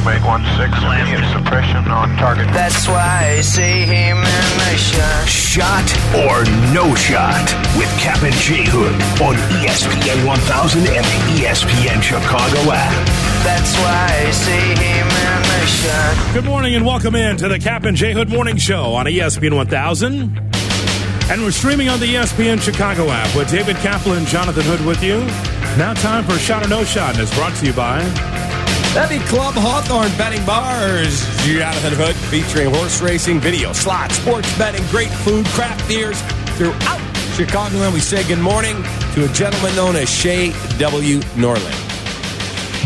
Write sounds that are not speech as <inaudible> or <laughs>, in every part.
Checkmate 1-6, immediate suppression on target. That's why I see him in the shot. Shot or no shot with Cap and J Hood on ESPN 1000 and the ESPN Chicago app. That's why I see him in the shot. Good morning and welcome in to the Cap and J Hood Morning Show on ESPN 1000. And we're streaming on the ESPN Chicago app with David Kaplan and Jonathan Hood with you. Now time for Shot or No Shot, and it's brought to you by That'd be Club Hawthorne Betting Bars. Jonathan Hood featuring horse racing, video, slots, sports betting, great food, craft beers throughout Chicago. And we say good morning to a gentleman known as Shay W. Norland.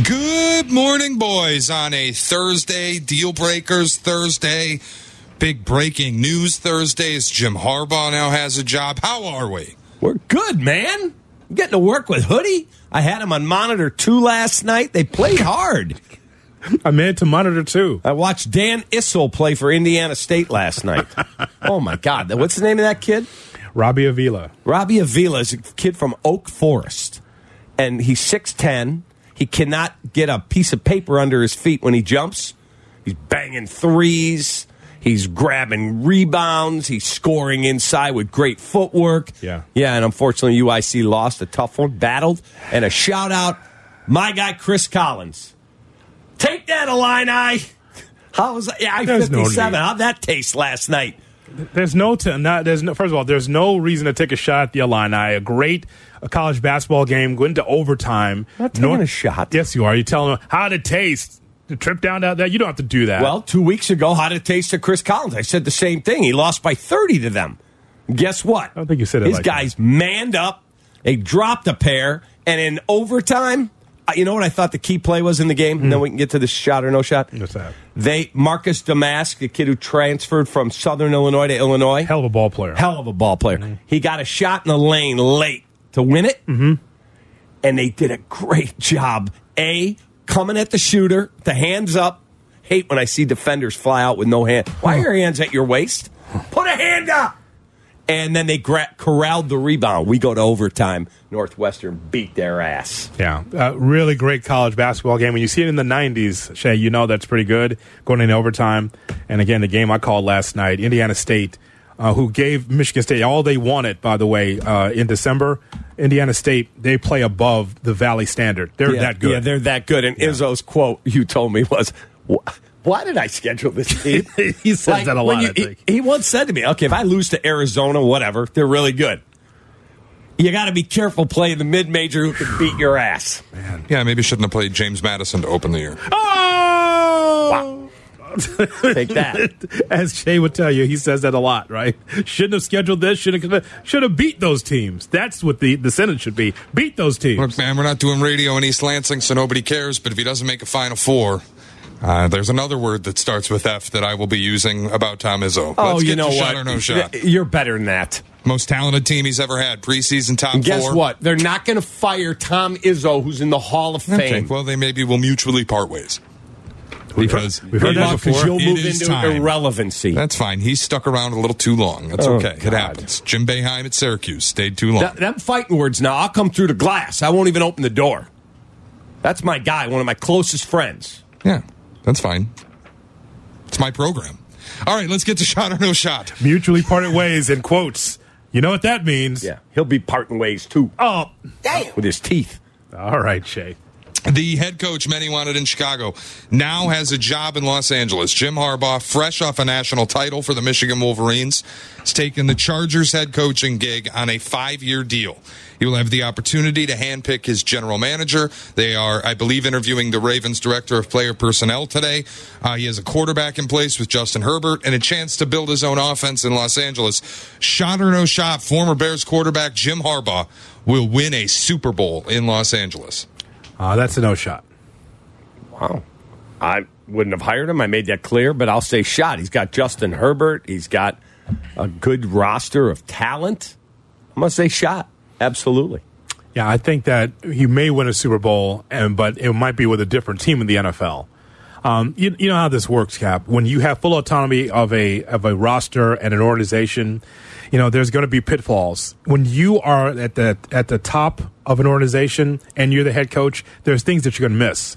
Good morning, boys, on a Thursday, Deal Breakers Thursday, big breaking news Thursdays. Jim Harbaugh now has a job. How are we? We're good, man. I'm getting to work with Hoodie. I had him on monitor two last night. They played hard. <laughs> I made to monitor too. I watched Dan Issel play for Indiana State last night. <laughs> oh my God! What's the name of that kid? Robbie Avila. Robbie Avila is a kid from Oak Forest, and he's six ten. He cannot get a piece of paper under his feet when he jumps. He's banging threes. He's grabbing rebounds. He's scoring inside with great footwork. Yeah. Yeah, and unfortunately, UIC lost a tough one, battled. And a shout out, my guy, Chris Collins. Take that, Illini. How was yeah, I There's 57? need. How'd that taste last night? There's no, t- not, there's no, first of all, there's no reason to take a shot at the Illini. A great uh, college basketball game, going to overtime. Not taking a shot. Yes, you are. You're telling them how it taste. The trip down to that, you don't have to do that. Well, two weeks ago, how did it taste to Chris Collins? I said the same thing. He lost by 30 to them. Guess what? I don't think you said it His like guys manned up. They dropped a pair. And in overtime, uh, you know what I thought the key play was in the game? And then we can get to the shot or no shot. What's that? They Marcus Domask, the kid who transferred from Southern Illinois to Illinois, hell of a ball player. hell of a ball player. Mm-hmm. He got a shot in the lane late to win it, mm-hmm. and they did a great job. A coming at the shooter, the hands up. Hate when I see defenders fly out with no hand. Why are your hands at your waist? Put a hand up. And then they gra- corralled the rebound. We go to overtime. Northwestern beat their ass. Yeah, uh, really great college basketball game. When you see it in the '90s, Shay, you know that's pretty good. Going in overtime, and again, the game I called last night, Indiana State, uh, who gave Michigan State all they wanted. By the way, uh, in December, Indiana State they play above the Valley standard. They're yeah, that good. Yeah, they're that good. And Izzo's quote you told me was, "Why did I schedule this <laughs> team?" He says that a lot, you- I think. He, he once said to me, "Okay, if I lose to Arizona, whatever, they're really good. You got to be careful playing the mid major who can beat your ass." Man. Yeah, maybe shouldn't have played James Madison to open the year. Oh! <laughs> Take that. As Shay would tell you, he says that a lot, right? Shouldn't have scheduled this. Should have should have beat those teams. That's what the the sentence should be. Beat those teams. Look, man, we're not doing radio in East Lansing, so nobody cares. But if he doesn't make a Final Four, uh, there's another word that starts with F that I will be using about Tom Izzo. oh, Let's you know to what? shot or no shot. You're better than that. Most talented team he's ever had. Preseason top And guess four. what? They're not going to fire Tom Izzo, who's in the Hall of Fame. Okay, well, they maybe will mutually part ways. Because we've heard that before. you'll move is into time. irrelevancy. That's fine. He stuck around a little too long. That's Oh, okay. It happens. Jim Boeheim at Syracuse stayed too long. Th- them fighting words now. I'll come through the glass. I won't even open the door. That's my guy, one of my closest friends. yeah, that's fine. It's my program. All right, let's get to <laughs> shot or no shot. Mutually parted ways in quotes. You know what that means? Yeah, he'll be parting ways too Oh, damn. with his teeth. all right, Shay. The head coach many wanted in Chicago now has a job in Los Angeles. Jim Harbaugh, fresh off a national title for the Michigan Wolverines, has taken the Chargers head coaching gig on a five year deal. He will have the opportunity to handpick his general manager. They are, I believe, interviewing the Ravens director of player personnel today. Uh, he has a quarterback in place with Justin Herbert and a chance to build his own offense in Los Angeles. Shot or no shot, former Bears quarterback Jim Harbaugh will win a Super Bowl in Los Angeles. Uh, that's a no shot. Wow. I wouldn't have hired him. I made that clear, but I'll say shot. He's got Justin Herbert. He's got a good roster of talent. I'm going to say shot. Absolutely. Yeah, I think that he may win a Super Bowl, and but it might be with a different team in the NFL. Um, you, you know how this works, Cap. When you have full autonomy of a of a roster and an organization, you know there's going to be pitfalls. When you are at the at the top of an organization and you're the head coach, there's things that you're going to miss.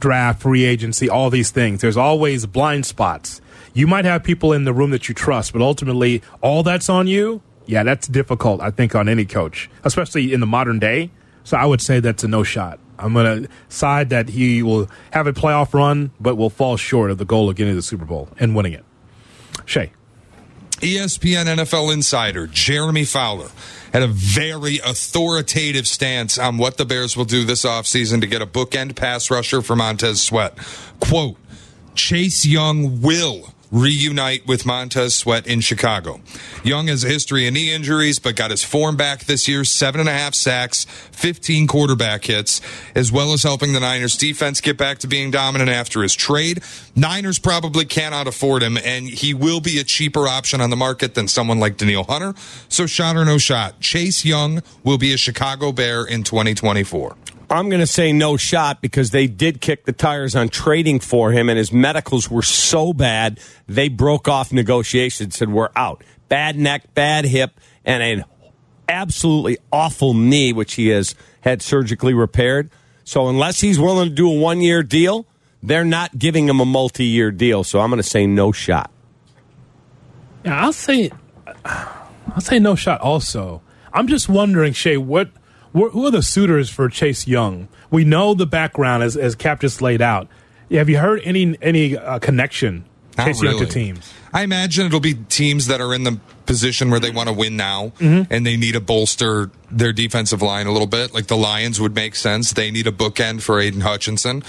draft, free agency, all these things. There's always blind spots. You might have people in the room that you trust, but ultimately, all that's on you. Yeah, that's difficult, I think, on any coach, especially in the modern day. So I would say that's a no shot. I'm going to side that he will have a playoff run, but will fall short of the goal of getting to the Super Bowl and winning it. Shay. ESPN NFL insider Jeremy Fowler had a very authoritative stance on what the Bears will do this offseason to get a bookend pass rusher for Montez Sweat. Quote, Chase Young will reunite with Montez Sweat in Chicago. Young has a history of knee injuries, but got his form back this year seven and a half sacks, 15 quarterback hits, as well as helping the Niners defense get back to being dominant after his trade. Niners probably cannot afford him, and he will be a cheaper option on the market than someone like Danielle Hunter. So, shot or no shot, Chase Young will be a Chicago Bear in 2024. I'm going to say no shot because they did kick the tires on trading for him, and his medicals were so bad they broke off negotiations. And said we're out. Bad neck, bad hip, and an absolutely awful knee, which he has had surgically repaired. So unless he's willing to do a one year deal, they're not giving him a multi year deal. So I'm going to say no shot. Yeah, I'll say, I'll say no shot. Also, I'm just wondering, Shay, what, wh- who are the suitors for Chase Young? We know the background as as Cap just laid out. Have you heard any any uh, connection Not Chase Young to teams? I imagine it'll be teams that are in the position where they want to win now Mm-hmm. and they need to bolster their defensive line a little bit. Like the Lions would make sense. They need a bookend for Aidan Hutchinson.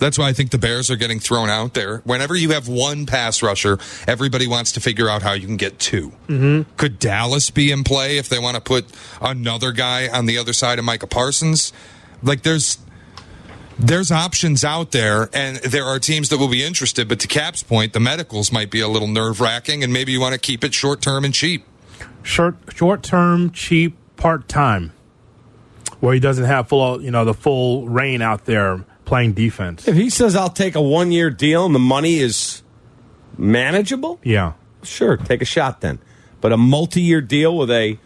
That's why I think the Bears are getting thrown out there. Whenever you have one pass rusher, everybody wants to figure out how you can get 2 Mm-hmm. Could Dallas be in play if they want to put another guy on the other side of Micah Parsons? Like there's there's options out there, and there are teams that will be interested. But to Cap's point, the medicals might be a little nerve wracking, and maybe you want to keep it short term and cheap. Short short term, cheap, part time, where he doesn't have full you know the full reign out there playing defense. If he says I'll take a one year deal and the money is manageable, Yeah. sure, take a shot then. But a multi year deal with a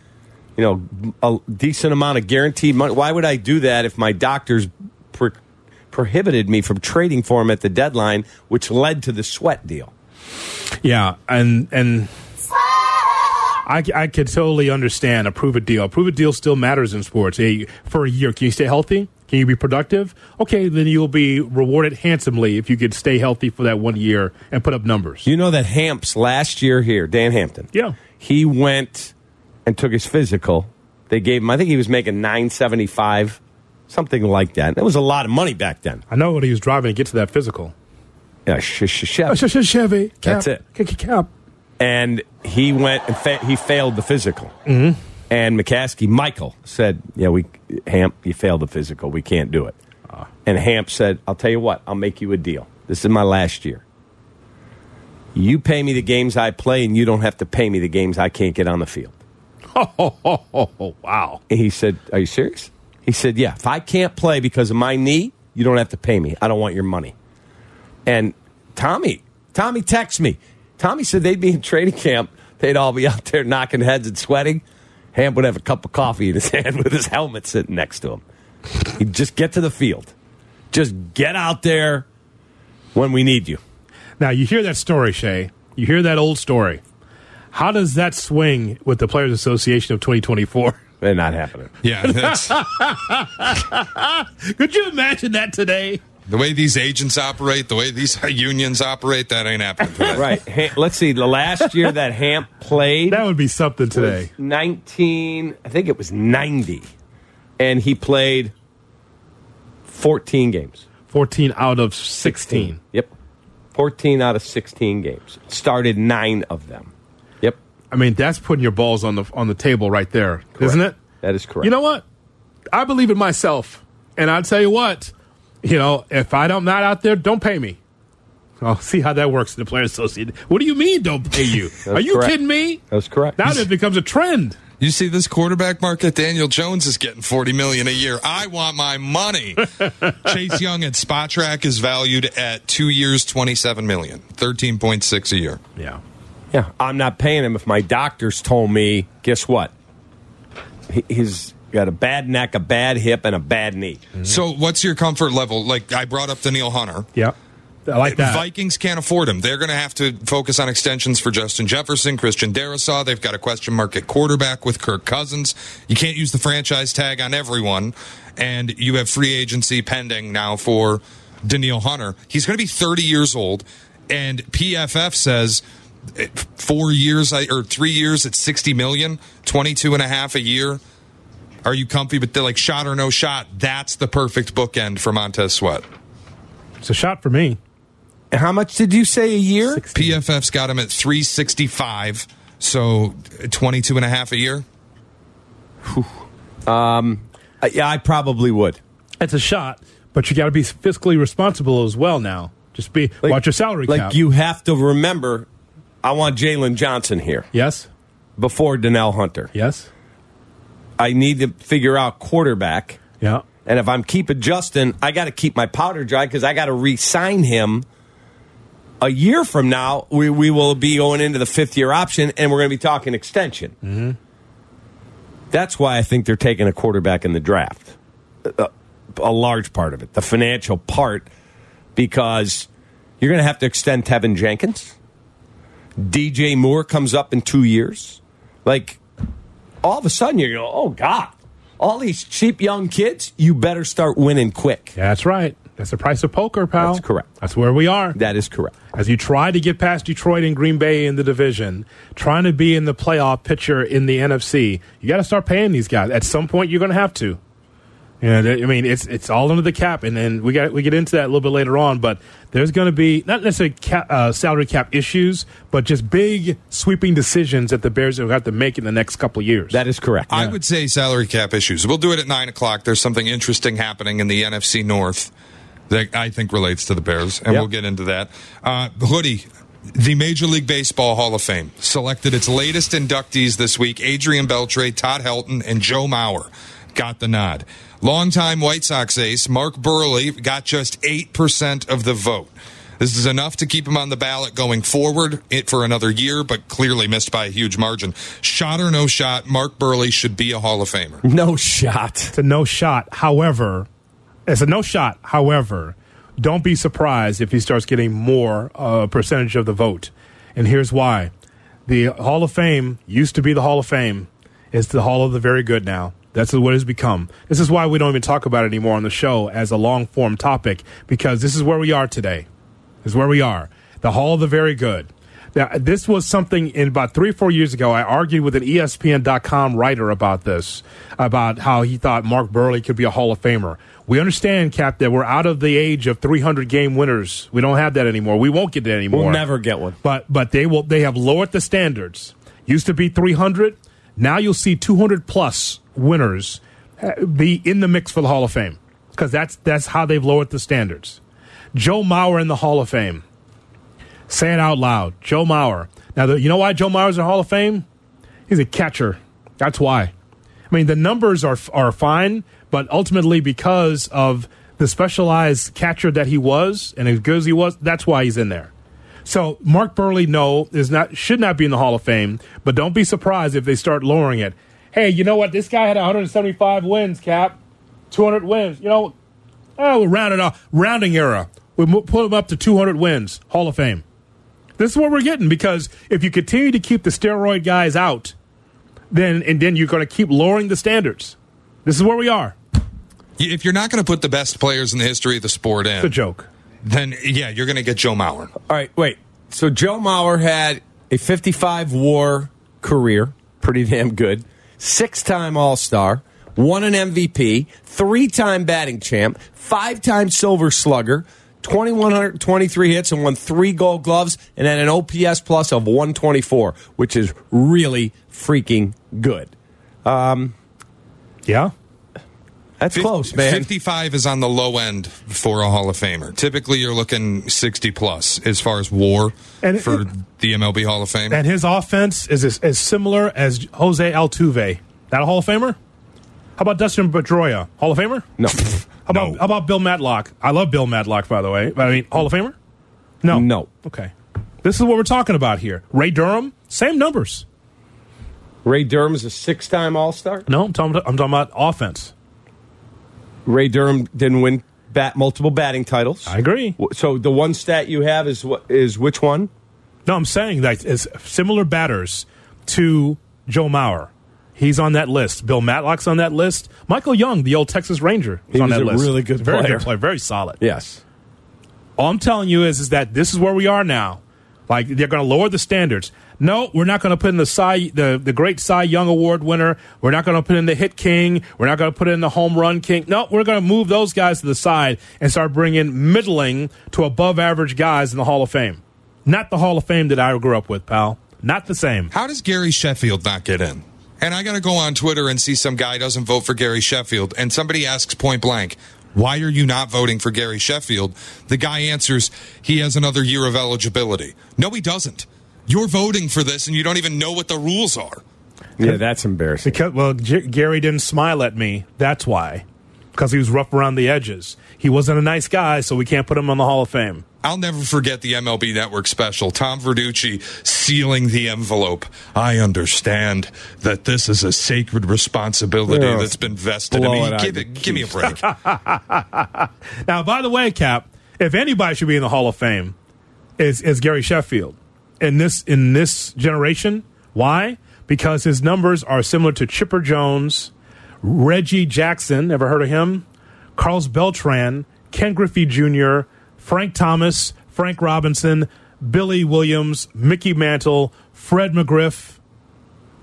you know a decent amount of guaranteed money. Why would I do that if my doctors pro- prohibited me from trading for him at the deadline, which led to the sweat deal? Yeah, and and I, I could totally understand approve a prove it deal. A prove it deal still matters in sports. Hey, for a year, can you stay healthy? Can you be productive? Okay, then you'll be rewarded handsomely if you could stay healthy for that one year and put up numbers. You know that Hamps last year here, Dan Hampton. Yeah. He went and took his physical. They gave him, I think he was making nine seventy five, something like that. That was a lot of money back then. I know what he was driving to get to that physical. Yeah, sh- sh- sh- Oh, sh- sh- Chevy. Cap, That's it. Cap. and he went and fa- he failed the physical. Mm-hmm. And McCaskey, Michael said, "Yeah, we Hamp, you failed the physical. We can't do it." Ah. And Hamp said, "I'll tell you what. I'll make you a deal. This is my last year. You pay me the games I play, and you don't have to pay me the games I can't get on the field." Oh, oh, oh, oh, wow. And he said, "Are you serious?" He said, "Yeah. If I can't play because of my knee, you don't have to pay me. I don't want your money." And Tommy, Tommy texted me. Tommy said they'd be in training camp. They'd all be out there knocking heads and sweating. Ham would have a cup of coffee in his <laughs> hand with his helmet sitting next to him. He'd just get to the field. Just get out there when we need you. Now, you hear that story, Shay. You hear that old story. How does that swing with the Players Association of 2024? They're not happening. Yeah, that's <laughs> Could you imagine that today? The way these agents operate, the way these <laughs> unions operate. That ain't happening. Today. <laughs> Right. Ha- let's see. The last year that Hamp played, That would be something today. was 19 i think it was 90 and he played 14 games 14 out of 16. yep 14 out of 16 games started nine of them yep I mean, that's putting your balls on the on the table right there, not it? that is correct You know what? I believe in myself, and I'll tell you what. You know, if I don't not out there, don't pay me. I'll see how that works in the Players Association. What do you mean, don't pay you? <laughs> Are you correct. kidding me? that's correct Now that it becomes a trend. You see this quarterback market? Daniel Jones is getting forty million a year. I want my money. <laughs> Chase Young at Spotrac is valued at two years, twenty-seven million, thirteen point six a year. Yeah. yeah i'm not paying him if my doctors told me guess what He- his got a bad neck, a bad hip, and a bad knee. So, what's your comfort level? Like I brought up Danielle Hunter. Yeah. I like that. Vikings can't afford him. They're going to have to focus on extensions for Justin Jefferson, Christian Darrisaw. They've got a question mark at quarterback with Kirk Cousins. You can't use the franchise tag on everyone, and you have free agency pending now for Danielle Hunter. He's going to be 30 years old, and PFF says eh, four years or three years at 60 million, 22 and a half a year. Are you comfy? But they're like shot or no shot. That's the perfect bookend for Montez Sweat. It's a shot for me. How much did you say a year? PFF's got him at 365, so 22 and a half a year. Uh, yeah, I probably would. It's a shot, but you got to be fiscally responsible as well now. Just be Like- watch your salary Like cap. you have to remember, I want Jaylon Johnson here yes, before Danielle Hunter. yes, I need to figure out quarterback. yeah. And if I'm keeping Justin, I got to keep my powder dry because I got to re-sign him. A year from now, we, we will be going into the fifth year option, and we're going to be talking extension. Mm-hmm. That's why I think they're taking a quarterback in the draft. A, a large part of it, the financial part, because you're going to have to extend Teven Jenkins. DJ Moore comes up in two years. Like, all of a sudden, you're going, oh, God all these cheap young kids, you better start winning quick. That's right. That's the price of poker, pal. That's correct. That's where we are. That is correct. As you try to get past Detroit and Green Bay in the division, trying to be in the playoff picture in the NFC, you got to start paying these guys. At some point, you're going to have to. You know, I mean, it's it's all under the cap, and then we got we get into that a little bit later on. But there's going to be not necessarily cap, uh, salary cap issues, but just big sweeping decisions that the Bears will have got to make in the next couple of years. That is correct. I would say salary cap issues. We'll do it at nine o'clock. There's something interesting happening in the NFC North that I think relates to the Bears, and Yep. we'll get into that. Uh, Hoodie, the Major League Baseball Hall of Fame selected its latest inductees this week. Adrian Beltre, Todd Helton, and Joe Mauer got the nod. Longtime White Sox ace Mark Buehrle got just eight percent of the vote. This is enough to keep him on the ballot going forward it for another year, but clearly missed by a huge margin. Shot or no shot, Mark Buehrle should be a Hall of Famer. no shot. It's a no shot. However, it's a no shot. However, don't be surprised if he starts getting more uh, percentage of the vote. And here's why: the Hall of Fame used to be the Hall of Fame. It's the Hall of the Very Good now. That's what it's become. This is why we don't even talk about it anymore on the show as a long form topic because this is where we are today. This is where we are. The Hall of the Very Good. Now, this was something in about three or four years ago. I argued with an ESPN.com writer about this, about how he thought Mark Buehrle could be a Hall of Famer. We understand, Cap, that we're out of the age of 300 game winners. We don't have that anymore. We won't get that anymore. We'll never get one. But but they will. They have lowered the standards. Used to be 300. Now you'll see 200 plus winners uh, be in the mix for the Hall of Fame because that's that's how they've lowered the standards. Joe Mauer in the Hall of Fame. Say it out loud. Joe Mauer. Now, the, you know why Joe Mauer's in the Hall of Fame? He's a catcher. That's why. I mean, the numbers are are fine, but ultimately because of the specialized catcher that he was and as good as he was, that's why he's in there. So Mark Buehrle, no, is not should not be in the Hall of Fame, but don't be surprised if they start lowering it. Hey, you know what? This guy had 175 wins, Cap, 200 wins. You know, oh, we'll round it off. Rounding era. We will put him up to 200 wins, Hall of Fame. This is what we're getting because if you continue to keep the steroid guys out, then and then you're going to keep lowering the standards. This is where we are. If you're not going to put the best players in the history of the sport in, It's a joke. then yeah, you're going to get Joe Mauer. All right, wait. So Joe Mauer had a 55 war career, pretty damn good. Six time All Star, won an MVP, three time batting champ, five time Silver Slugger, 2,123 hits, and won three gold gloves, and then an OPS plus of 124, which is really freaking good. Um, yeah. That's Fif- close, man. 55 is on the low end for a Hall of Famer. Typically, you're looking 60 plus as far as war And- for the MLB Hall of Fame. And his offense is as, as similar as Jose Altuve. That a Hall of Famer? How about Dustin Pedroia? Hall of Famer? No. How about No. how about Bill Madlock? I love Bill Madlock, by the way. But I mean, Hall of Famer? No. No. Okay. This is what we're talking about here. Ray Durham, same numbers. Ray Durham's a six-time All-Star. No, I'm talking, I'm talking about offense. Ray Durham didn't win bat multiple batting titles. I agree. So the one stat you have is what is which one? No, I'm saying that it's similar batters to Joe Mauer. He's on that list. Bill Madlock's on that list. Michael Young, the old Texas Ranger, is on that a list. really good very player. good player, very solid. Yes. All I'm telling you is, is that this is where we are now. Like they're going to lower the standards. No, we're not going to put in the Cy, the the great Cy Young Award winner. We're not going to put in the hit king. We're not going to put in the home run king. No, we're going to move those guys to the side and start bringing middling to above average guys in the Hall of Fame. Not the Hall of Fame that I grew up with, pal. Not the same. How does Gary Sheffield not get in? And I got to go on Twitter and see some guy doesn't vote for Gary Sheffield, and somebody asks point blank, "Why are you not voting for Gary Sheffield?" The guy answers, "He has another year of eligibility." No, he doesn't. You're voting for this, and you don't even know what the rules are. Yeah, that's embarrassing. Because well, J- Gary didn't smile at me. That's why. Because he was rough around the edges. He wasn't a nice guy, so we can't put him on the Hall of Fame. I'll never forget the MLB Network special. Tom Verducci sealing the envelope. I understand that this is a sacred responsibility Yeah. that's been vested in Blow me. it Give it, give me a break. <laughs> Now, by the way, Cap, if anybody should be in the Hall of Fame, is is Gary Sheffield in this in this generation. Why? Because his numbers are similar to Chipper Jones, Reggie Jackson. Ever heard of him? Carlos Beltran, Ken Griffey Jr., Frank Thomas, Frank Robinson, Billy Williams, Mickey Mantle, Fred McGriff.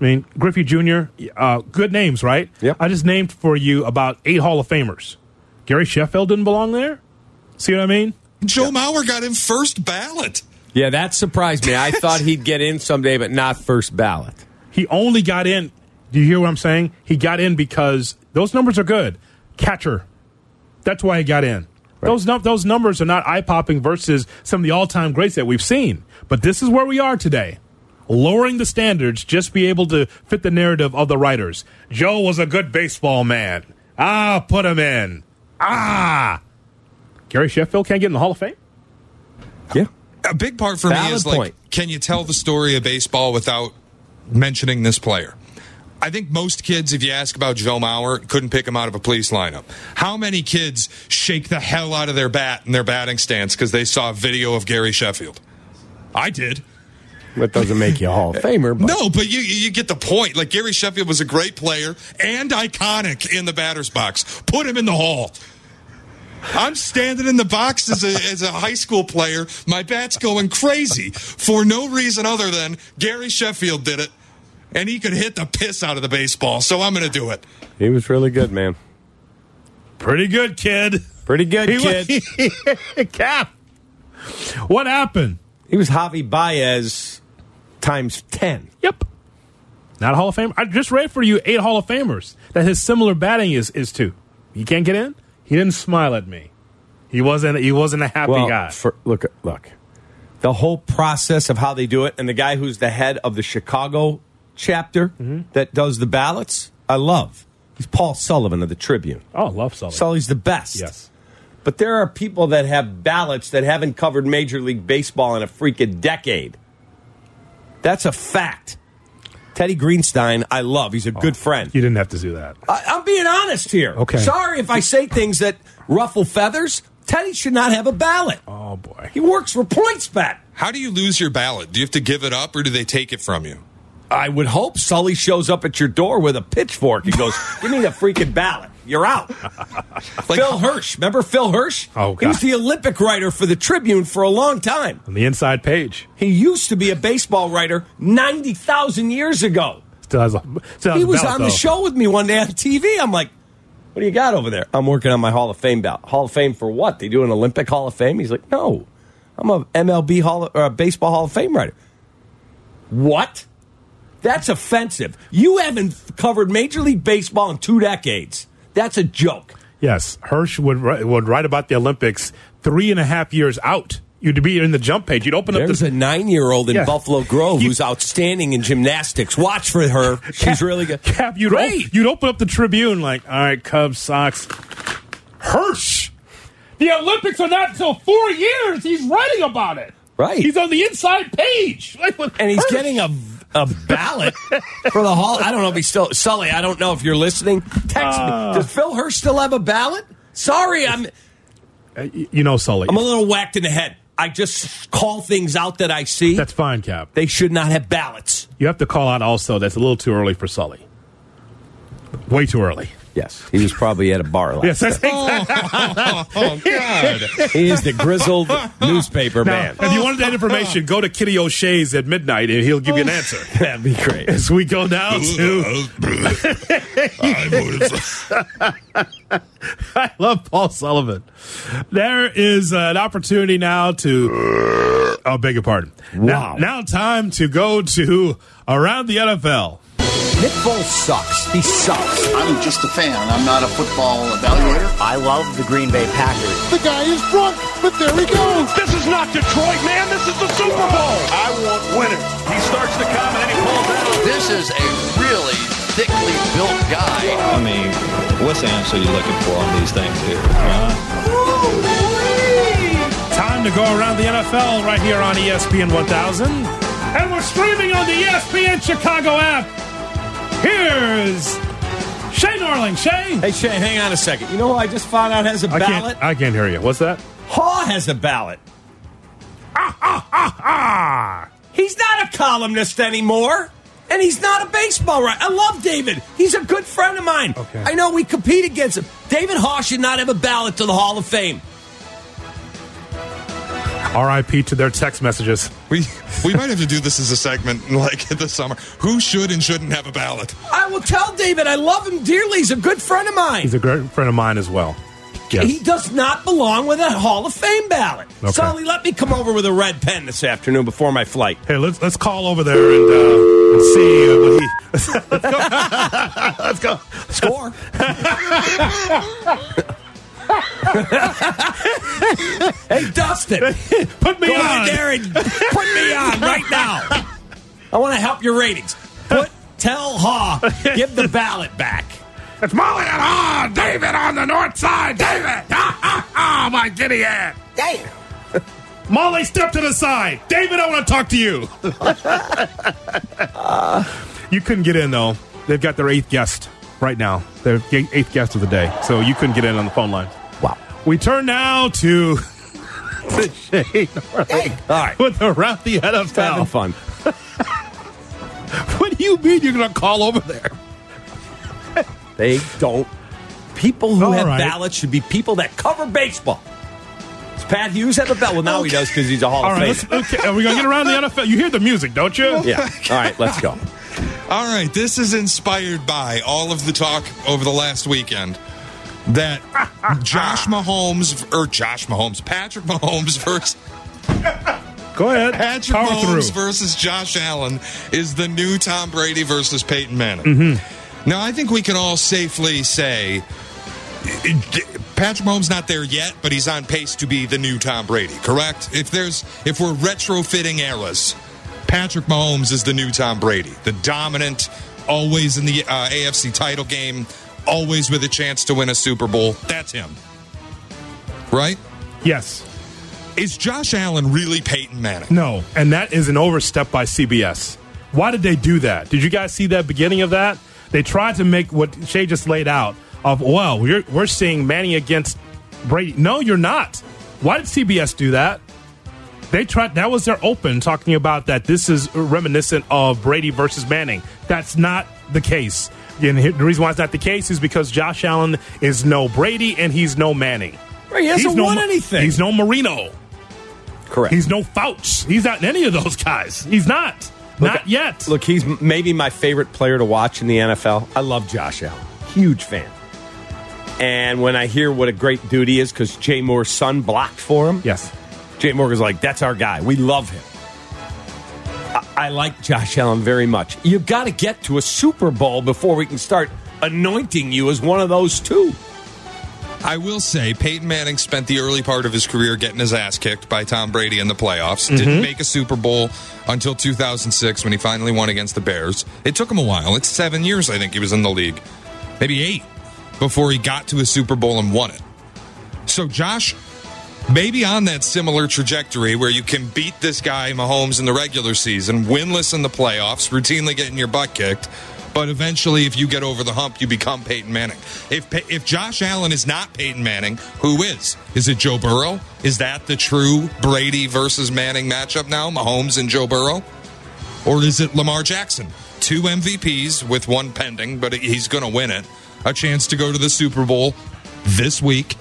I mean, Griffey Jr. Uh, good names, right? Yep. I just named for you about eight Hall of Famers. Gary Sheffield didn't belong there. See what I mean? Joe Mauer got him first ballot. Yeah, that surprised me. I <laughs> thought he'd get in someday, but not first ballot. He only got in. Do you hear what I'm saying? He got in because those numbers are good. Catcher. That's why he got in. Those num- those numbers are not eye popping versus some of the all time greats that we've seen. But this is where we are today. Lowering the standards, just be able to fit the narrative of the writers. Joe was a good baseball man. Ah, put him in. Ah. Gary Sheffield can't get in the Hall of Fame? Yeah. A big part for me Valid is like, point. can you tell the story of baseball without mentioning this player? I think most kids, if you ask about Joe Mauer, couldn't pick him out of a police lineup. How many kids shake the hell out of their bat in their batting stance because they saw a video of Gary Sheffield? I did. That doesn't make you a Hall of <laughs> Famer, but No, but you you get the point. Like Gary Sheffield was a great player and iconic in the batter's box. Put him in the hall. I'm standing in the box as a, as a high school player. My bat's going crazy for no reason other than Gary Sheffield did it, and he could hit the piss out of the baseball. So I'm going to do it. he was really good, man. Pretty good, kid. Pretty good, He kid. was- <laughs> Cap. What happened? He was Javi Baez times 10. Yep. Not a Hall of Famer. I just read for you eight Hall of Famers that his similar batting is is to. You can't get in. He didn't smile at me. He wasn't. He wasn't a happy Well, guy. for, look, look. The whole process of how they do it, and the guy who's the head of the Chicago chapter Mm-hmm. that does the ballots, I love. He's Paul Sullivan of the Tribune. oh, I love Sullivan. Sully's the best. Yes. But there are people that have ballots that haven't covered Major League Baseball in a freaking decade. That's a fact. Teddy Greenstein, I love. He's a good friend. You didn't have to do that. I, I'm being honest here. Okay. Sorry if I say things that ruffle feathers. Teddy should not have a ballot. Oh boy. He works for PointsBet. How do you lose your ballot? Do you have to give it up, or do they take it from you? I would hope Sully shows up at your door with a pitchfork and goes, <laughs> "Give me the freaking ballot. You're out." <laughs> Like, Phil Hersh, remember Phil Hersh? Oh, God. he was the Olympic writer for the Tribune for a long time. On the inside page, He used to be a baseball writer ninety thousand years ago. still has a. Still has He was ballot, on the show with me one day on TV. I'm like, "What do you got over there?" I'm working on my Hall of Fame ballot. Hall of Fame for what? They do an Olympic Hall of Fame? He's like, "No, I'm a MLB Hall or a uh, baseball Hall of Fame writer." What? That's offensive. You haven't covered Major League Baseball in two decades. That's a joke. Yes, Hersh would would write about the Olympics three and a half years out. You'd be in the jump page. You'd open up There's the a nine-year-old in Yeah. Buffalo Grove You- who's outstanding in gymnastics. Watch for her. <laughs> She's really good. Cap, you'd, op- you'd open up the Tribune like, all right, Cubs, Sox. Hersh! The Olympics are not until four years. He's writing about it. Right. He's on the inside page. Like, and he's Hersh. getting a A ballot for the hall? I don't know if he's still Sully. I don't know if you're listening. Text me. Does Phil Hersh still have a ballot? Sorry, I'm Uh, You know, Sully. I'm a little whacked in the head. I just call things out that I see. That's fine, Cap. they should not have ballots. You have to call out also that's a little too early for Sully. Way too early. Yes, he was probably at a bar last. Yes, that's <laughs> Oh, oh, God. <laughs> He is the grizzled <laughs> newspaper Now, man. if you wanted that information, go to Kitty O'Shea's at midnight and he'll give you an oh. answer. That'd be great. As we go now to, I love Paul Sullivan. There is an opportunity now to, oh, beg your pardon. Now, now time to go to around the NFL. Nick Foles sucks. He sucks. I'm just a fan. I'm not a football evaluator. I love the Green Bay Packers. The guy is drunk, but there he goes. This is not Detroit, man. This is the Super Bowl. I want winners. He starts to come and then he pulls out. This is a really thickly built guy. I mean, what's the answer you're looking for on these things here? Huh? Time to go around the NFL right here on ESPN 1000. And we're streaming on the ESPN Chicago app. Here's Shay Norling. Shay? Hey Shay, hang on a second. You know who I just found out has a I ballot? can't, I can't hear you. What's that? Haugh has a ballot. Ah! He's not a columnist anymore. And he's not a baseball writer. I love David. He's a good friend of mine. Okay. I know we compete against him. David Haugh should not have a ballot to the Hall of Fame. RIP to their text messages. We we might have to do this as a segment like in the summer. Who should and shouldn't have a ballot? I will tell David I love him dearly. He's a good friend of mine. He's a great friend of mine as well. Yes. He does not belong with a Hall of Fame ballot. Okay. Sully, let me come over with a red pen this afternoon before my flight. Hey, let's let's call over there and, uh, and see uh, what he. <laughs> let's go. Score. <laughs> <laughs> hey, Dustin. Put me Go on. in there and put me on right now. I want to help your ratings. Put tell Haugh give the ballot back. It's Molly and ah, David on the north side. David, ah, ah, ah, my giddy ass. Damn. Molly, step to the side. David, I want to talk to you. <laughs> you couldn't get in though. They've got their eighth guest right now. Their ga- eighth guest of the day, so you couldn't get in on the phone line. Wow. We turn now to <laughs> the Shane Norling All right. with the Having NFL. fun. <laughs> What do you mean you're going to call over there? They don't. People who All have right. ballots should be people that cover baseball. Does Pat Hughes have a ballot? Well, now he does because he's a Hall All of right, Famer. okay, are we going to get around the NFL? You hear the music, don't you? Yeah. All right, let's go. All right, this is inspired by all of the talk over the last weekend that <laughs> Josh Mahomes or Josh Mahomes, Patrick Mahomes versus Go ahead. Patrick Power Mahomes through. versus Josh Allen is the new Tom Brady versus Peyton Manning. Mm-hmm. Now, I think we can all safely say Patrick Mahomes not there yet, but he's on pace to be the new Tom Brady. Correct? If there's if we're retrofitting eras, Patrick Mahomes is the new Tom Brady, the dominant, always in the uh, AFC title game, always with a chance to win a Super Bowl. That's him, right? Yes. Is Josh Allen really Peyton Manning? No, and that is an overstep by CBS. Why did they do that? Did you guys see that beginning of that? They tried to make what Shay just laid out of, well, we're, we're seeing Manning against Brady. No, you're not. Why did CBS do that? They tried, that was their open talking about that this is reminiscent of Brady versus Manning. That's not the case. And the reason why it's not the case is because Josh Allen is no Brady and he's no Manning. Right, he hasn't He's no, won anything. He's no Marino. Correct. He's no Fouts. He's not any of those guys. He's not. not yet. Look, he's maybe my favorite player to watch in the NFL. I love Josh Allen. Huge fan. And when I hear what a great dude he is, because Jay Moore's son blocked for him, yes. Jay Morgan's like, that's our guy. We love him. I, I like Josh Allen very much. You've got to get to a Super Bowl before we can start anointing you as one of those two. I will say Peyton Manning spent the early part of his career getting his ass kicked by Tom Brady in the playoffs. Mm-hmm. Didn't make a Super Bowl until 2006 when he finally won against the Bears. It took him a while. It's seven years, I think, he was in the league. Maybe eight before he got to a Super Bowl and won it. So Josh maybe on that similar trajectory where you can beat this guy Mahomes in the regular season, winless in the playoffs, routinely getting your butt kicked. But eventually, if you get over the hump, you become Peyton Manning. If if Josh Allen is not Peyton Manning, who is? Is it Joe Burrow? Is that the true Brady versus Manning matchup now? Mahomes and Joe Burrow, or is it Lamar Jackson? Two MVPs with one pending, but he's going to win it. A chance to go to the Super Bowl this week.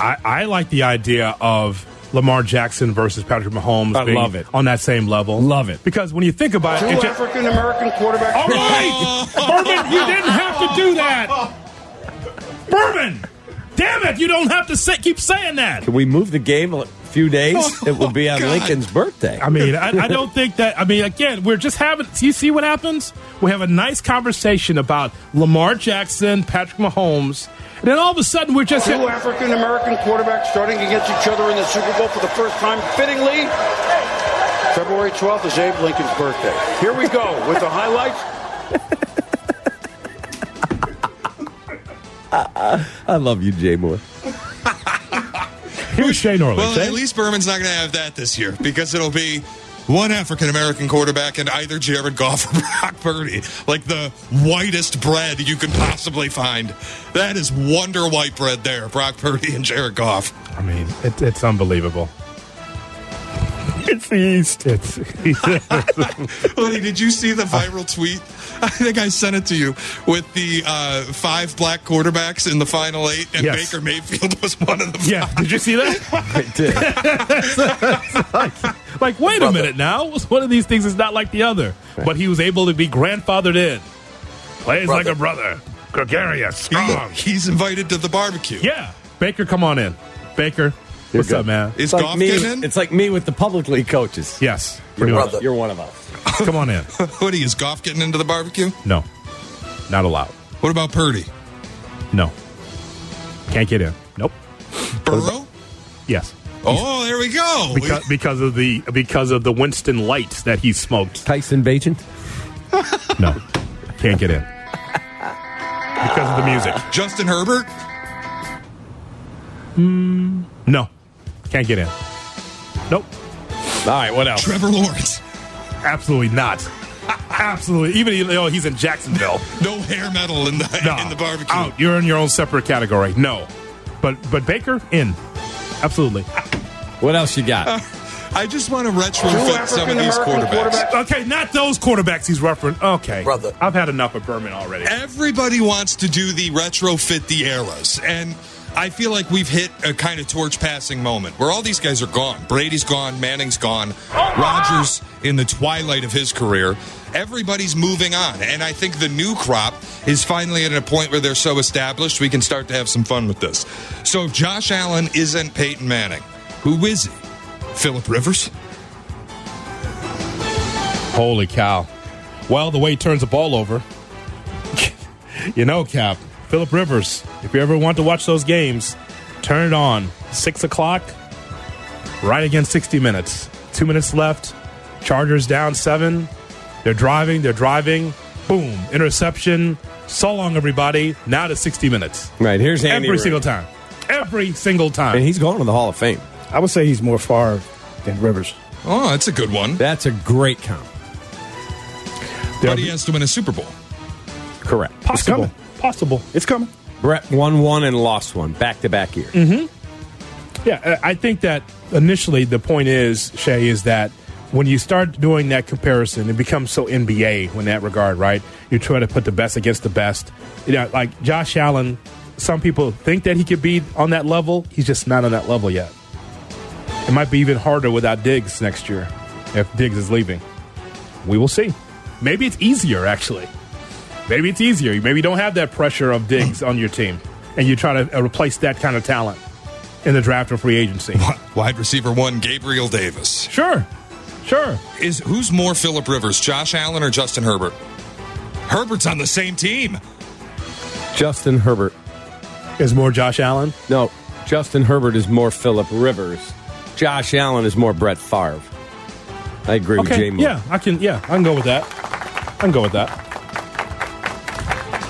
I, I like the idea of Lamar Jackson versus Patrick Mahomes. I being love it. on that same level. Love it. because when you think about it, it just, African American quarterbacks. all right, Berman, you didn't have to do that. Berman, damn it, you don't have to say, keep saying that. Can we move the game a few days? <laughs> Oh, it will be on God. Lincoln's birthday. I mean, I, I don't think that. I mean, again, we're just having. You see what happens? We have a nice conversation about Lamar Jackson, Patrick Mahomes, and then all of a sudden we're just Two African American quarterbacks starting against each other in the Super Bowl for the first time, fittingly. February 12th is Abe Lincoln's birthday. Here we go with the highlights. <laughs> I love you, Jay Moore. Here's Shane Orley. Well, Shane? at least Berman's not going to have that this year because it'll be one African American quarterback and either Jared Goff or <laughs> Brock Purdy. Like the whitest bread you could possibly find. That is wonder white bread there, Brock Purdy and Jared Goff. I mean, it, it's unbelievable. <laughs> It's the East. It's Buddy, <laughs> did you see the viral tweet? I think I sent it to you with the uh, five black quarterbacks in the final eight, and Yes. Baker Mayfield was one of them. yeah. Did you see that? <laughs> I did. like, wait a minute now. One of these things is not like the other, but he was able to be grandfathered in. Plays like a brother, gregarious, He- he's invited to the barbecue. Yeah, Baker, come on in. Baker, what's good. up, man? Is It's like, Goff me, getting in? it's like me with the public league coaches. Yes, pretty much. You're one of us. <laughs> Come on in. <laughs> Hoodie, is Goff getting into the barbecue? No, not allowed. What about Purdy? No, can't get in. Nope. Burrow? Yes, Oh, there we go. because <laughs> because of the because of the Winston lights that he smoked. Tyson Bagent. No, can't get in because of the music. Justin Herbert? No, can't get in. Nope, All right, what else? Trevor Lawrence. absolutely not. Absolutely, even though he's in Jacksonville. <laughs> No hair metal in the No, in the barbecue. Out. You're in your own separate category. No, but but Baker in. Absolutely. What else you got? Uh, I just want to retrofit some of these quarterbacks. quarterbacks. Okay, not those quarterbacks he's referenced. Okay, Brother. I've had enough of Berman already. Everybody wants to do the retrofit the eras, and I feel like we've hit a kind of torch passing moment where all these guys are gone. Brady's gone, Manning's gone, Rodgers in the twilight of his career. Everybody's moving on, and I think the new crop is finally at a point where they're so established we can start to have some fun with this. So if Josh Allen isn't Peyton Manning, who is he? Philip Rivers? Holy cow! Well, the way he turns the ball over, <laughs> you know, Cap Philip Rivers. If you ever want to watch those games, turn it on six o'clock, right against sixty minutes. Two minutes left. Chargers down seven. They're driving. They're driving. Boom! Interception. So long, everybody. Now to sixty minutes. Right, here's Andy Every Reid. single time. Every single time. And he's going to the Hall of Fame. I would say he's more Favre than Rivers. Oh, that's a good one. That's a great count. But he has to win a Super Bowl. Correct. possible. Possible. It's coming. Brett won one and lost one back to back years. Mm-hmm. Yeah, I I think that initially the point is, Shay, is that when you start doing that comparison, it becomes so NBA in that regard, right? You try to put the best against the best. You know, like Josh Allen, some people think that he could be on that level. He's just not on that level yet. It might be even harder without Diggs next year if Diggs is leaving. We will see. Maybe it's easier, actually. Maybe it's easier. Maybe you don't have that pressure of Diggs on your team, and you try to uh, replace that kind of talent in the draft or free agency. Wide receiver one, Gabriel Davis. Sure, sure. Is who's more Philip Rivers, Josh Allen or Justin Herbert? Herbert's on the same team. Justin Herbert. Is more Josh Allen? No, Justin Herbert is more Philip Rivers. Josh Allen is more Brett Favre. I agree with Jay Okay, Moore. yeah, I can. Yeah, I can go with that. I can go with that.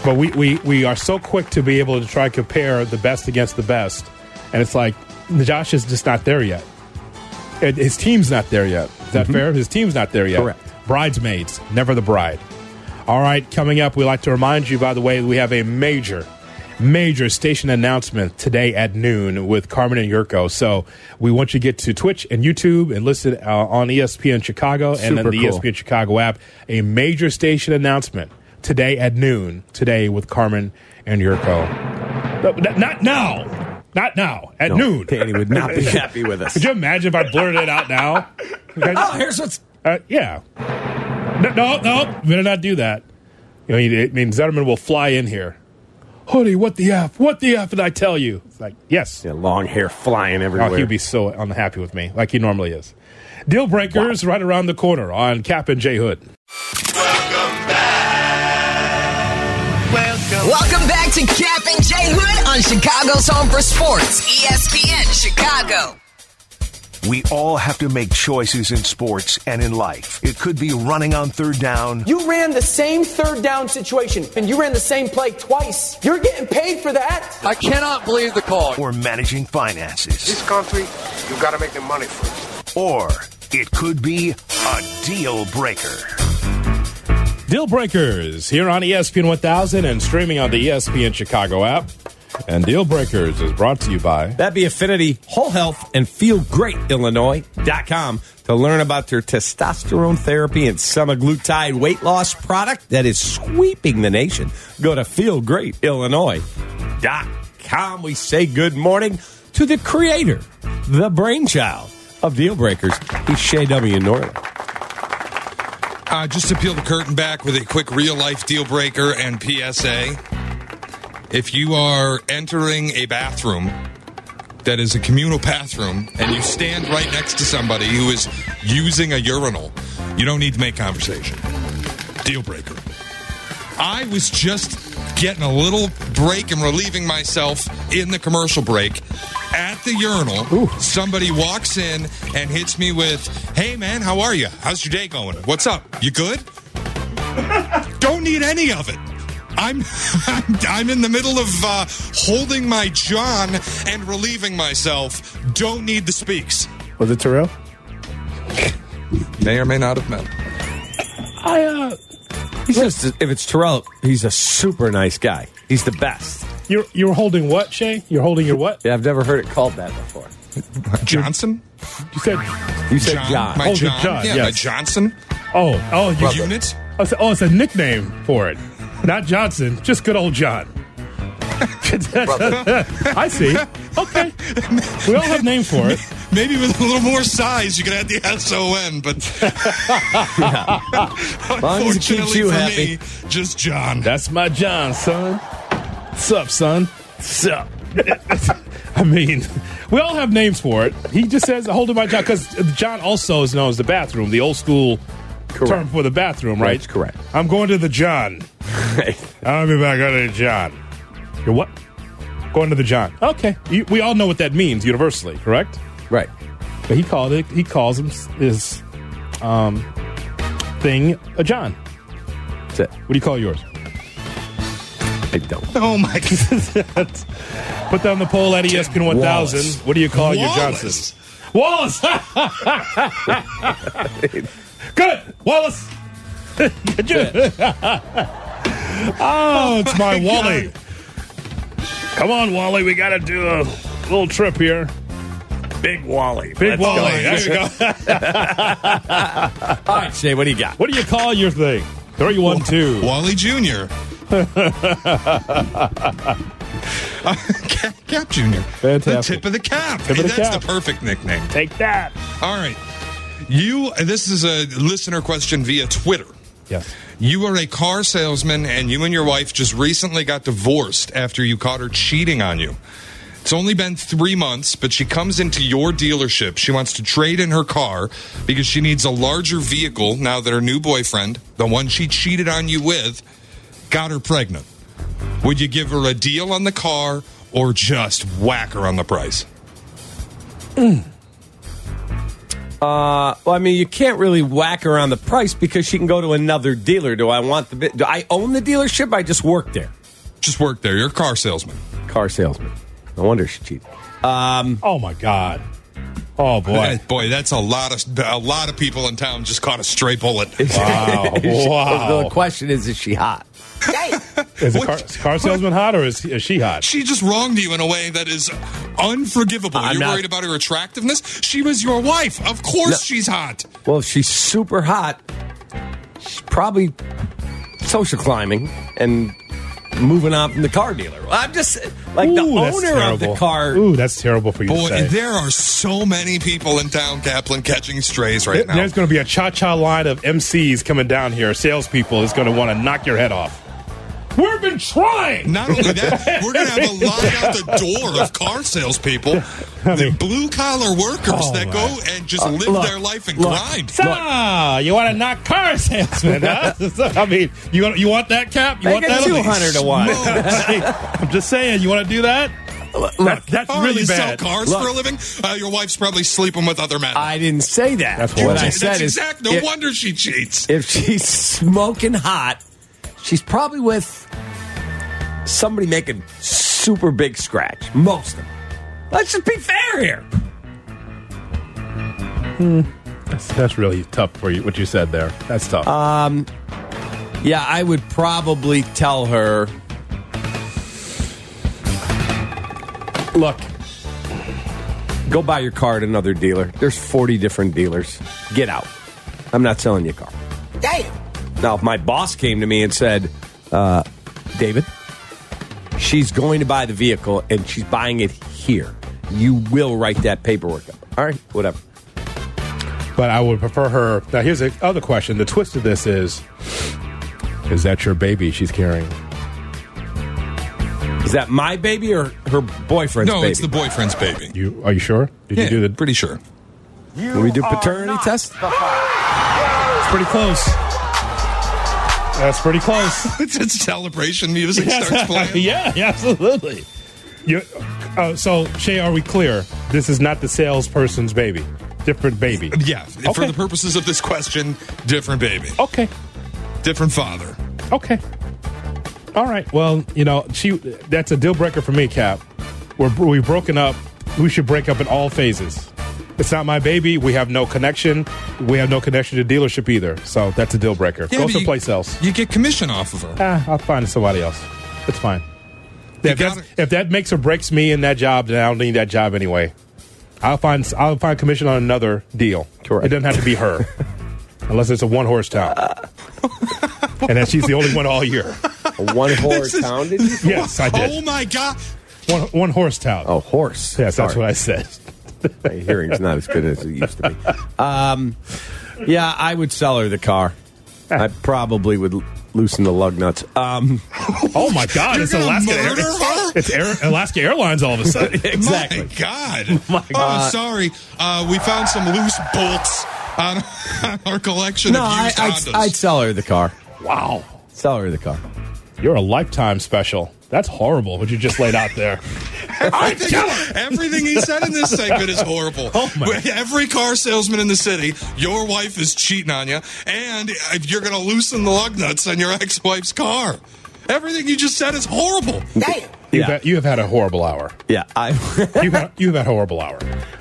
But we, we, we are so quick to be able to try to compare the best against the best, and it's like Josh is just not there yet. His team's not there yet. Is that fair? His team's not there yet. Correct. Bridesmaids, never the bride. All right, coming up, we like to remind you, by the way, we have a major, major station announcement today at noon with Carmen and Jurko. So we want you to get to Twitch and YouTube and listen uh, on ESPN Chicago and then the cool. ESPN Chicago app. A major station announcement today at noon, today with Carmen and Jurko. No, Not now. Not now. At noon. Danny would not be <laughs> happy with us. Could you imagine if I blurted it out now? Okay. <laughs> Oh, here's what's. Uh, yeah. No, no, no, better not do that. You know, I mean, Zederman will fly in here. Hoodie, what the F? What the F did I tell you? It's like, yes. Yeah, long hair flying everywhere. Oh, he'd be so unhappy with me, like he normally is. Deal breakers right around the corner on Cap and J Hood. Welcome back to Cap and J Hood on Chicago's Home for Sports, ESPN Chicago. We all have to make choices in sports and in life. It could be running on third down. You ran the same third down situation and you ran the same play twice. You're getting paid for that. I cannot believe the call. Or managing finances. This country, you've gotta make the money first. Or it could be a deal breaker. Deal breakers here on ESPN 1000 and streaming on the ESPN Chicago app. And Deal Breakers is brought to you by That'd be Affinity Whole Health and Feel Great Illinois.com to learn about their testosterone therapy and semaglutide weight loss product that is sweeping the nation. Go to Feel Great feelgreatillinois.com. We say good morning to the creator, the brainchild of Deal Breakers. He's Shay W. Norley. Uh, just to peel the curtain back with a quick real life deal breaker and PSA. If you are entering a bathroom that is a communal bathroom and you stand right next to somebody who is using a urinal, you don't need to make conversation. Deal breaker. I was just getting a little break and relieving myself in the commercial break at the urinal. Somebody walks in and hits me with, Hey man, how are you? How's your day going? What's up? You good? <laughs> Don't need any of it. I'm, <laughs> I'm I'm in the middle of uh, holding my John and relieving myself. Don't need the speaks. Was it Terrell? May or may not have met. I uh He's just, if it's Terrell, he's a super nice guy. He's the best. You're you're holding what, Shay? You're holding your what? Yeah, I've never heard it called that before. Johnson? You said You said John. My Oh, John? John, yeah, yes. my Johnson. Oh, oh, you Unit? Oh, it's, oh, it's a nickname for it. Not Johnson, just good old John. <laughs> <laughs> I see. Okay. We all have names for it. Maybe with a little more size, you could add the S O N, but <laughs> long as it keeps you for happy. me, just John. That's my John, son. What's up, son? What's up? <laughs> I mean, we all have names for it. He just says, hold my John, because John also is known as the bathroom, the old school term for the bathroom, right? That's correct. I'm going to the John. <laughs> I'll be back on the John. You're what? Going to the John. Okay. You, we all know what that means universally, correct? right. But he called it. He calls him his um, thing a John. That's it. What do you call yours? I don't. <laughs> Oh my god. Put down the poll at ESPN 1000. What do you call your Johnson? Wallace. <laughs> Good, Wallace. <laughs> Good. oh, it's my Wally. Come on, Wally. We got to do a little trip here. Big Wally. Big Let's Wally. go. There you go. All right, Shay, what do you got? What do you call your thing? Three, one, two. Wally Jr. Cap, Cap Jr. The Fantastic. tip of the cap. Tip of the That's cap. the perfect nickname. Take that. All right. You, this is a listener question via Twitter. Yes. You are a car salesman and you and your wife just recently got divorced after you caught her cheating on you. It's only been three months, but she comes into your dealership. She wants to trade in her car because she needs a larger vehicle now that her new boyfriend, the one she cheated on you with, got her pregnant. Would you give her a deal on the car or just whack her on the price? Uh, well, I mean, you can't really whack her on the price because she can go to another dealer. Do I want the? Do I own the dealership? I just work there. Just work there. You're a car salesman. Car salesman. No wonder she cheated. Um, oh my God. Oh boy. Boy, that's a lot of a lot of people in town just caught a stray bullet. Wow. <laughs> wow. The question is, is she hot? Is the car, car salesman hot or is, is she hot? She just wronged you in a way that is unforgivable. I'm You're not- worried about her attractiveness. She was your wife. Of course, No. she's hot. Well, if she's super hot, she's probably social climbing and moving on from the car dealer. I'm just like the Ooh, that's owner of the car. Ooh, that's terrible for you to Boy, there are so many people in town, Kaplan, catching strays right There- now. There's going to be a cha-cha line of MCs coming down here. Salespeople is going to want to knock your head off. We've been trying. Not only that, we're going to have a <laughs> line out the door of car salespeople, the blue collar workers Oh, that my. go and just Uh, live look, their life and look. grind. Ah, you want to knock car salesman? Huh? <laughs> I mean, you want you want that cap? You Make want it that? 200 to one. <laughs> I'm just saying, you want to do that? That- that's Oh, really you bad. sell cars Look. for a living? Uh, your wife's probably sleeping with other men. I didn't say that. That's what horrible. I That's said is exact. No if, wonder she cheats. if she's smoking hot, she's probably with somebody making super big scratch. Most of them. Let's just be fair here. Hmm. That's, that's really tough for you. What you said there. That's tough. Um, yeah, I would probably tell her. Look, go buy your car at another dealer. There's 40 different dealers. Get out. I'm not selling you a car. Damn. Now, if my boss came to me and said, uh, David, she's going to buy the vehicle and she's buying it here, you will write that paperwork up. All right, whatever. but I would prefer her. Now, here's the other question. The twist of this is: Is that your baby she's carrying? Is that my baby or her boyfriend's No, baby? it's the boyfriend's baby. You are you sure? Did Yeah, you do the? pretty sure. Can we do paternity test? It's pretty close. That's pretty close. <laughs> It's, it's celebration music starts <laughs> playing. yeah, yeah, absolutely. You, uh, so, Shay, are we clear? This is not the salesperson's baby. Different baby. Yeah, for the purposes of this question, different baby, Okay. different father. Okay. All right. Well, you know, she that's a deal breaker for me, Cap. We're we've broken up. We should break up in all phases. It's not my baby. We have no connection. We have no connection to dealership either. So that's a deal breaker. Yeah, Go but someplace else. You get commission off of her. Ah, I'll find somebody else. It's fine. If, gotta- if that makes or breaks me in that job, then I don't need that job anyway. I'll find I'll find commission on another deal. Correct. It doesn't have to be her, <laughs> unless it's a one horse town, <laughs> and then she's the only one all year. A one <laughs> horse town? Yes, I did. Oh my god! One, one horse town. Oh, horse. yes, that's what I said. <laughs> My hearing's not as good as it used to be. Um, yeah, I would sell her the car. I probably would loosen the lug nuts. Um, Oh my God! You're it's Alaska. Air, her? it's Air, Alaska Airlines all of a sudden. <laughs> exactly. My God! <laughs> oh, sorry. Uh, we found some loose bolts on, on our collection No, of used I'd, I'd sell her the car. wow, Sell her the car. you're a lifetime special. That's horrible. What you just laid out there. <laughs> Everything, everything he said in this segment is horrible. Oh, my- Every car salesman in the city, your wife is cheating on you, and you're going to loosen the lug nuts on your ex-wife's car. Everything you just said is horrible. Damn. You've, Yeah. had, you have had a horrible hour. Yeah, I. <laughs> You've had, you've had a horrible hour.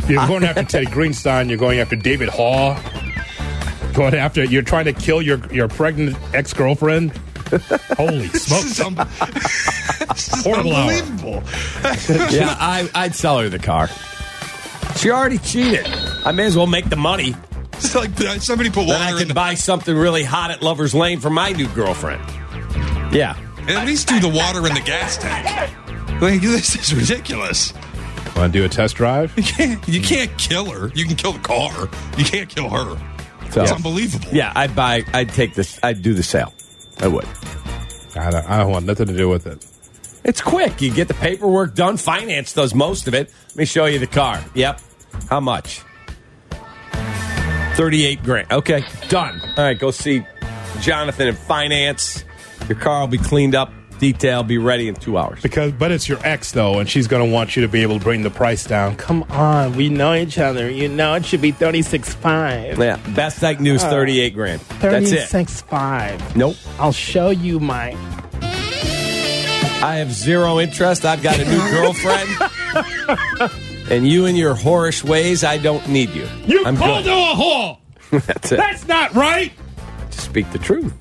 You're going after <laughs> Teddy Greenstein. You're going after David Haugh. Going after you're trying to kill your your pregnant ex girlfriend. <laughs> Holy smokes! Some, <laughs> Horrible hour. unbelievable. yeah, I, I'd sell her the car. She already cheated. I may as well make the money. It's like somebody put water. Then I water in can the buy something really hot at Lover's Lane for my new girlfriend. Yeah. At least do the water in the gas tank. Like, this is ridiculous. Want to do a test drive? You can't, you can't kill her. You can kill the car. You can't kill her. So- It's unbelievable. Yeah, I'd buy. I'd take this. I'd do the sale. I would. I don't, I don't want nothing to do with it. It's quick. You get the paperwork done. Finance does most of it. Let me show you the car. Yep. How much? Thirty-eight grand. Okay, done. All right, go see Jonathan in finance. Your car will be cleaned up. Detail be ready in two hours. Because, but it's your ex though, and she's going to want you to be able to bring the price down. Come on, we know each other. You know it should be thirty six five. Yeah, best I can do is thirty-eight grand. That's it. Thirty-six five. Nope. I'll show you my. I have zero interest. I've got a new <laughs> girlfriend. And you and your whorish ways, I don't need you. You I'm called good. her a whore. <laughs> That's it. That's not right. to speak the truth.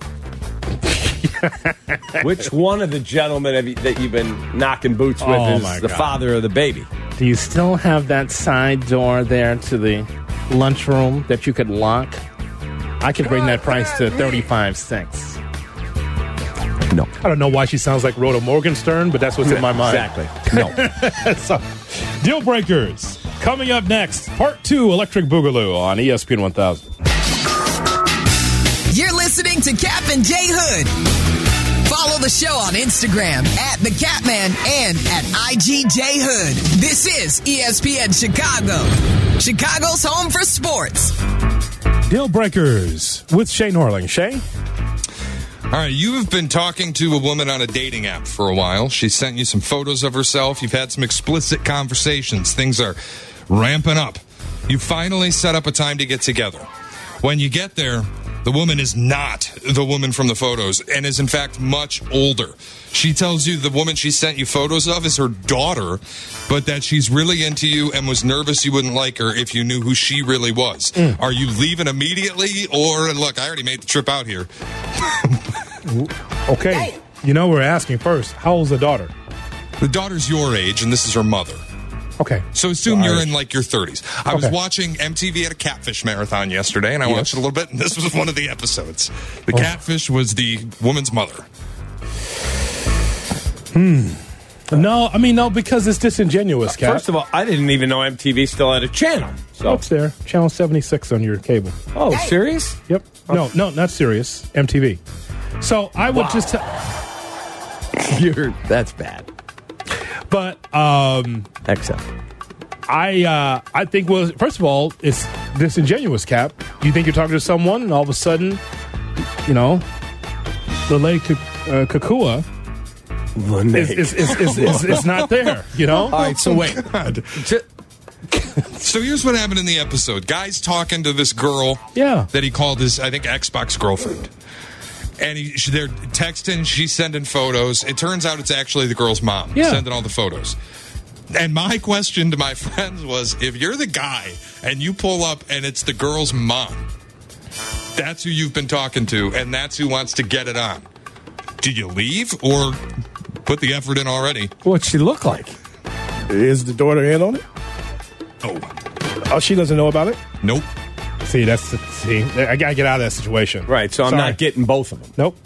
<laughs> Which one of the gentlemen have you, that you've been knocking boots with Oh, is the God. father of the baby? Do you still have that side door there to the lunchroom that you could lock? I could bring that price to thirty-five cents. No. I don't know why she sounds like Rhoda Morgenstern, but that's what's in my mind. Exactly. <laughs> No. <laughs> so, deal breakers coming up next. Part two, Electric Boogaloo on ESPN 1000. You're listening to Cap and J Hood. Follow the show on Instagram at the Catman and at IGJ Hood. This is ESPN Chicago, Chicago's home for sports. Deal breakers with Shay Norling. Shay, All right, you have been talking to a woman on a dating app for a while. She sent you some photos of herself. You've had some explicit conversations. Things are ramping up. You finally set up a time to get together. When you get there, the woman is not the woman from the photos and is in fact much older. She tells you the woman she sent you photos of is her daughter, but that she's really into you and was nervous you wouldn't like her if you knew who she really was. Mm. Are you leaving immediately or look, I already made the trip out here. <laughs> okay. You know, we're asking first, how old's the daughter? The daughter's your age, and this is her mother. Okay. So assume So you're Irish. in like your 30s. I was watching MTV at a catfish marathon yesterday, and I Yes. watched it a little bit, and <laughs> this was one of the episodes. The Oh. catfish was the woman's mother. Hmm. No, I mean, no, because it's disingenuous, Cap. First of all, I didn't even know MTV still had a channel. So, Oh, it's there. Channel 76 on your cable. oh, serious? Yep. No, no, not serious. MTV. So I would Wow. just tell. <laughs> You're that's bad. But um, Except I uh, I think well first of all it's disingenuous cap. You think you're talking to someone and all of a sudden, you know, the lady K- uh, Kakua is is, is, is, is, is not there. You know. All right, so wait. So here's what happened in the episode. Guy's talking to this girl Yeah. that he called his, I think, Xbox girlfriend. And he, she- they're texting, she's sending photos. It turns out it's actually the girl's mom Yeah. sending all the photos. And my question to my <laughs> friends was if you're the guy and you pull up and it's the girl's mom, that's who you've been talking to, and that's who wants to get it on. Do you leave or put the effort in already? What's she look like? Is the daughter in on it? Oh, Oh, she doesn't know about it? nope. See, that's see, I gotta get out of that situation. Right, so I'm Sorry. not getting both of them. Nope.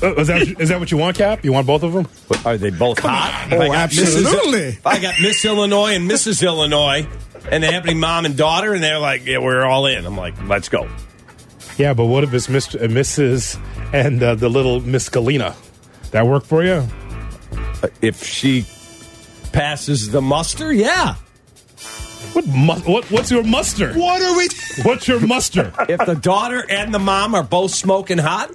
Uh, is that is that what you want, Cap? You want both of them? But are they both hot? Oh, I got Mrs. absolutely. if I got Miss Illinois and Mrs. Illinois, and they to be mom and daughter, and they're like, yeah, we're all in. I'm like, let's go. Yeah, but what if it's Mr. uh, Mrs. and uh, the little Miss Galena? That work for you? Uh, If she passes the muster, yeah. What, mu- what what's your muster? What are we? What's your muster? <laughs> If the daughter and the mom are both smoking hot,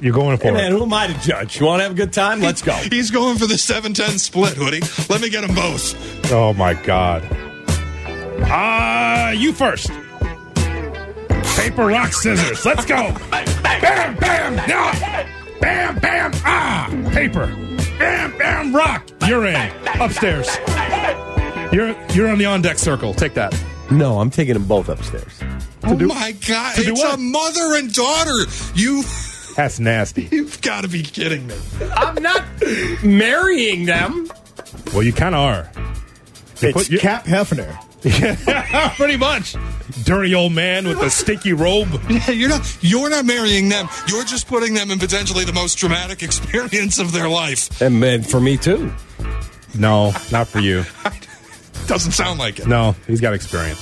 You're going for hey man, it. who am I to judge? You want to have a good time? Let's go. He's going for the 710 split, Hoodie. Let me get them both. Oh my God. Ah, you first. Paper, rock, scissors. Let's go. Bam, bam, no. Bam, bam, ah. Paper. Bam, bam, rock. You're in. Upstairs. You're you're on the on deck circle. Take that. No, I'm taking them both upstairs. Oh do- my God! to It's what? a mother and daughter. You, <laughs> That's nasty. you've got to be kidding me. I'm not marrying them. Well, you kind of are. You It's put- you- Cap Hefner. Yeah, <laughs> pretty much. Dirty old man with the stinky robe. Yeah, you're not. You're not marrying them. You're just putting them in potentially the most traumatic <laughs> experience of their life. And man, for me too. No, not for you. Doesn't sound like it. No, he's got experience.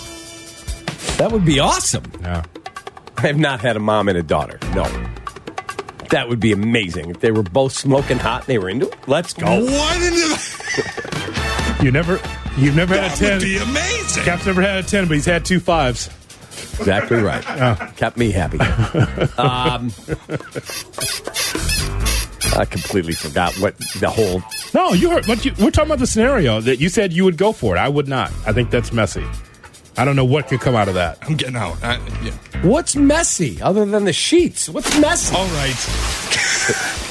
That would be awesome. Yeah. I have not had a mom and a daughter. No. That would be amazing if they were both smoking hot and they were into it. Let's go. What in the? <laughs> You never, you've never That had a would ten. be amazing. Cap's never had a ten, but he's had two fives. Exactly right. Kept me happy. <laughs> Um, I completely forgot what the whole. No, you heard. But you, we're talking about the scenario that you said you would go for it. I would not. I think that's messy. I don't know what could come out of that. I'm getting out. I, yeah. What's messy other than the sheets? What's messy? All right. <laughs>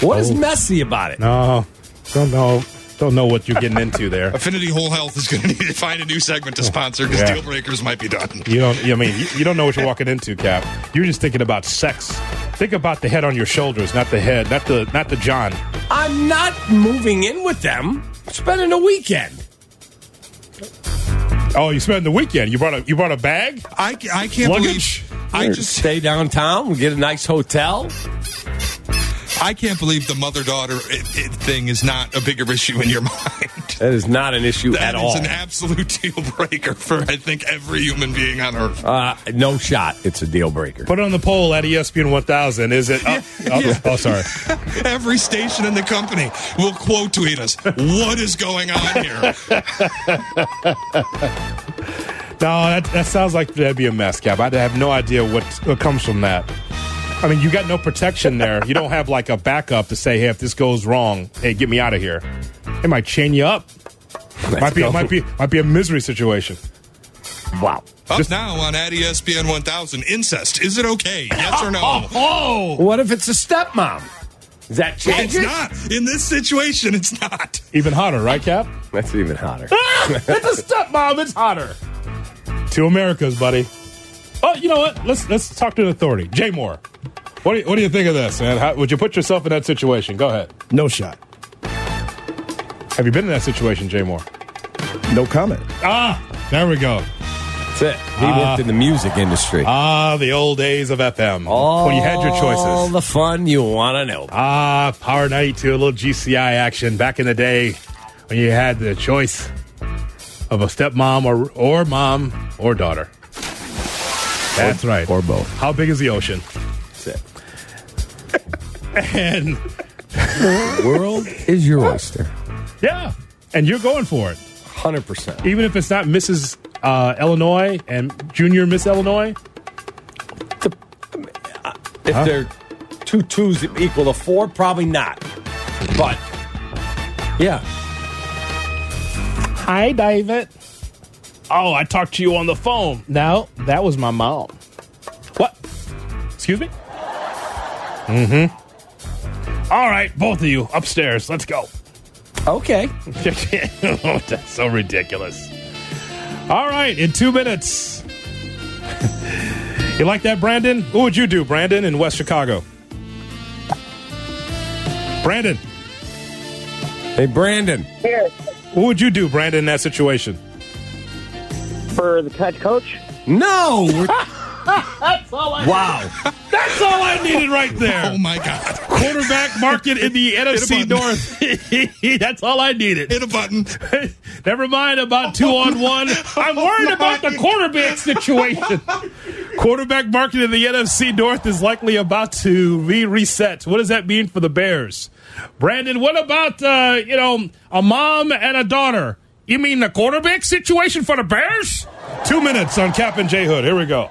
What is oh. messy about it? No, don't know. Don't know what you're getting into there. <laughs> Affinity Whole Health is going to need to find a new segment to sponsor because Yeah. deal breakers might be done. You don't. I mean, you, you don't know what you're walking into, Cap. You're just thinking about sex. Think about the head on your shoulders, not the head, not the not the John. I'm not moving in with them. Spending a weekend. Oh, you spent the weekend. You brought a you brought a bag. I, I can't Luggage? believe. I just stay downtown. We get a nice hotel. I can't believe the mother daughter thing is not a bigger issue in your <laughs> mind. That is not an issue That at is all. an absolute <laughs> deal breaker for I think every human being on earth. Uh, no shot. It's a deal breaker. Put it on the poll at ESPN 1000. Is it? Oh, <laughs> oh, oh, sorry. Every station in the company will quote tweet us. What is going on here? No, that, that sounds like that'd be a mess, Cap. I have no idea what, what comes from that. I mean, you got no protection there. You don't have like a backup to say, hey, if this goes wrong, hey, get me out of here. They might chain you up. might be, go. might be, might be a misery situation. Wow. Up now on at ESPN 1000. Incest. Is it okay? Yes or no? <laughs> Oh, oh, What if it's a stepmom? Does that change It's it? not. In this situation, it's not. even hotter, right, Cap? That's even hotter. <laughs> it's a stepmom. It's hotter. Two Americas, buddy. Oh, you know what? Let's let's talk to an authority. Jay Moore. What do you, what do you think of this, man? How, would you put yourself in that situation? Go ahead. No shot. Have you been in that situation, Jay Moore? No comment. Ah, there we go. That's it. He worked in the music industry. Ah, the old days of FM All when you had your choices. All choices. the fun you want to know. Ah, Power 92, a little GCI action back in the day when you had the choice of a stepmom or or mom or daughter. That's right. Or both. How big is the ocean? That's <laughs> it. And World is your oyster. yeah, and you're going for it, 100%. even if it's not Mrs. Uh, Illinois and Junior Miss Illinois. If they're two twos equal to four, probably not. But, yeah. Hi, David. Oh, I talked to you on the phone. No, that was my mom. What? Excuse me? Mm-hmm. All right, both of you upstairs. Let's go. Okay. oh, <laughs> That's so ridiculous. All right, in two minutes. <laughs> you like that, Brandon? What would you do, Brandon, in West Chicago? Brandon, Hey, Brandon. Here what would you do, Brandon, in that situation? For the head coach. No. <laughs> That's all I wow. That's all I needed right <laughs> there. Oh my God. Quarterback market in the <laughs> NFC. North. That's all I needed. Hit a button. Never mind about two on one. I'm worried about the quarterback situation. Quarterback market in the NFC North is likely about to be reset. What does that mean for the Bears? Brandon, what about uh, you know a mom and a daughter? You mean the quarterback situation for the Bears? Two minutes on Cap and J Hood. Here we go.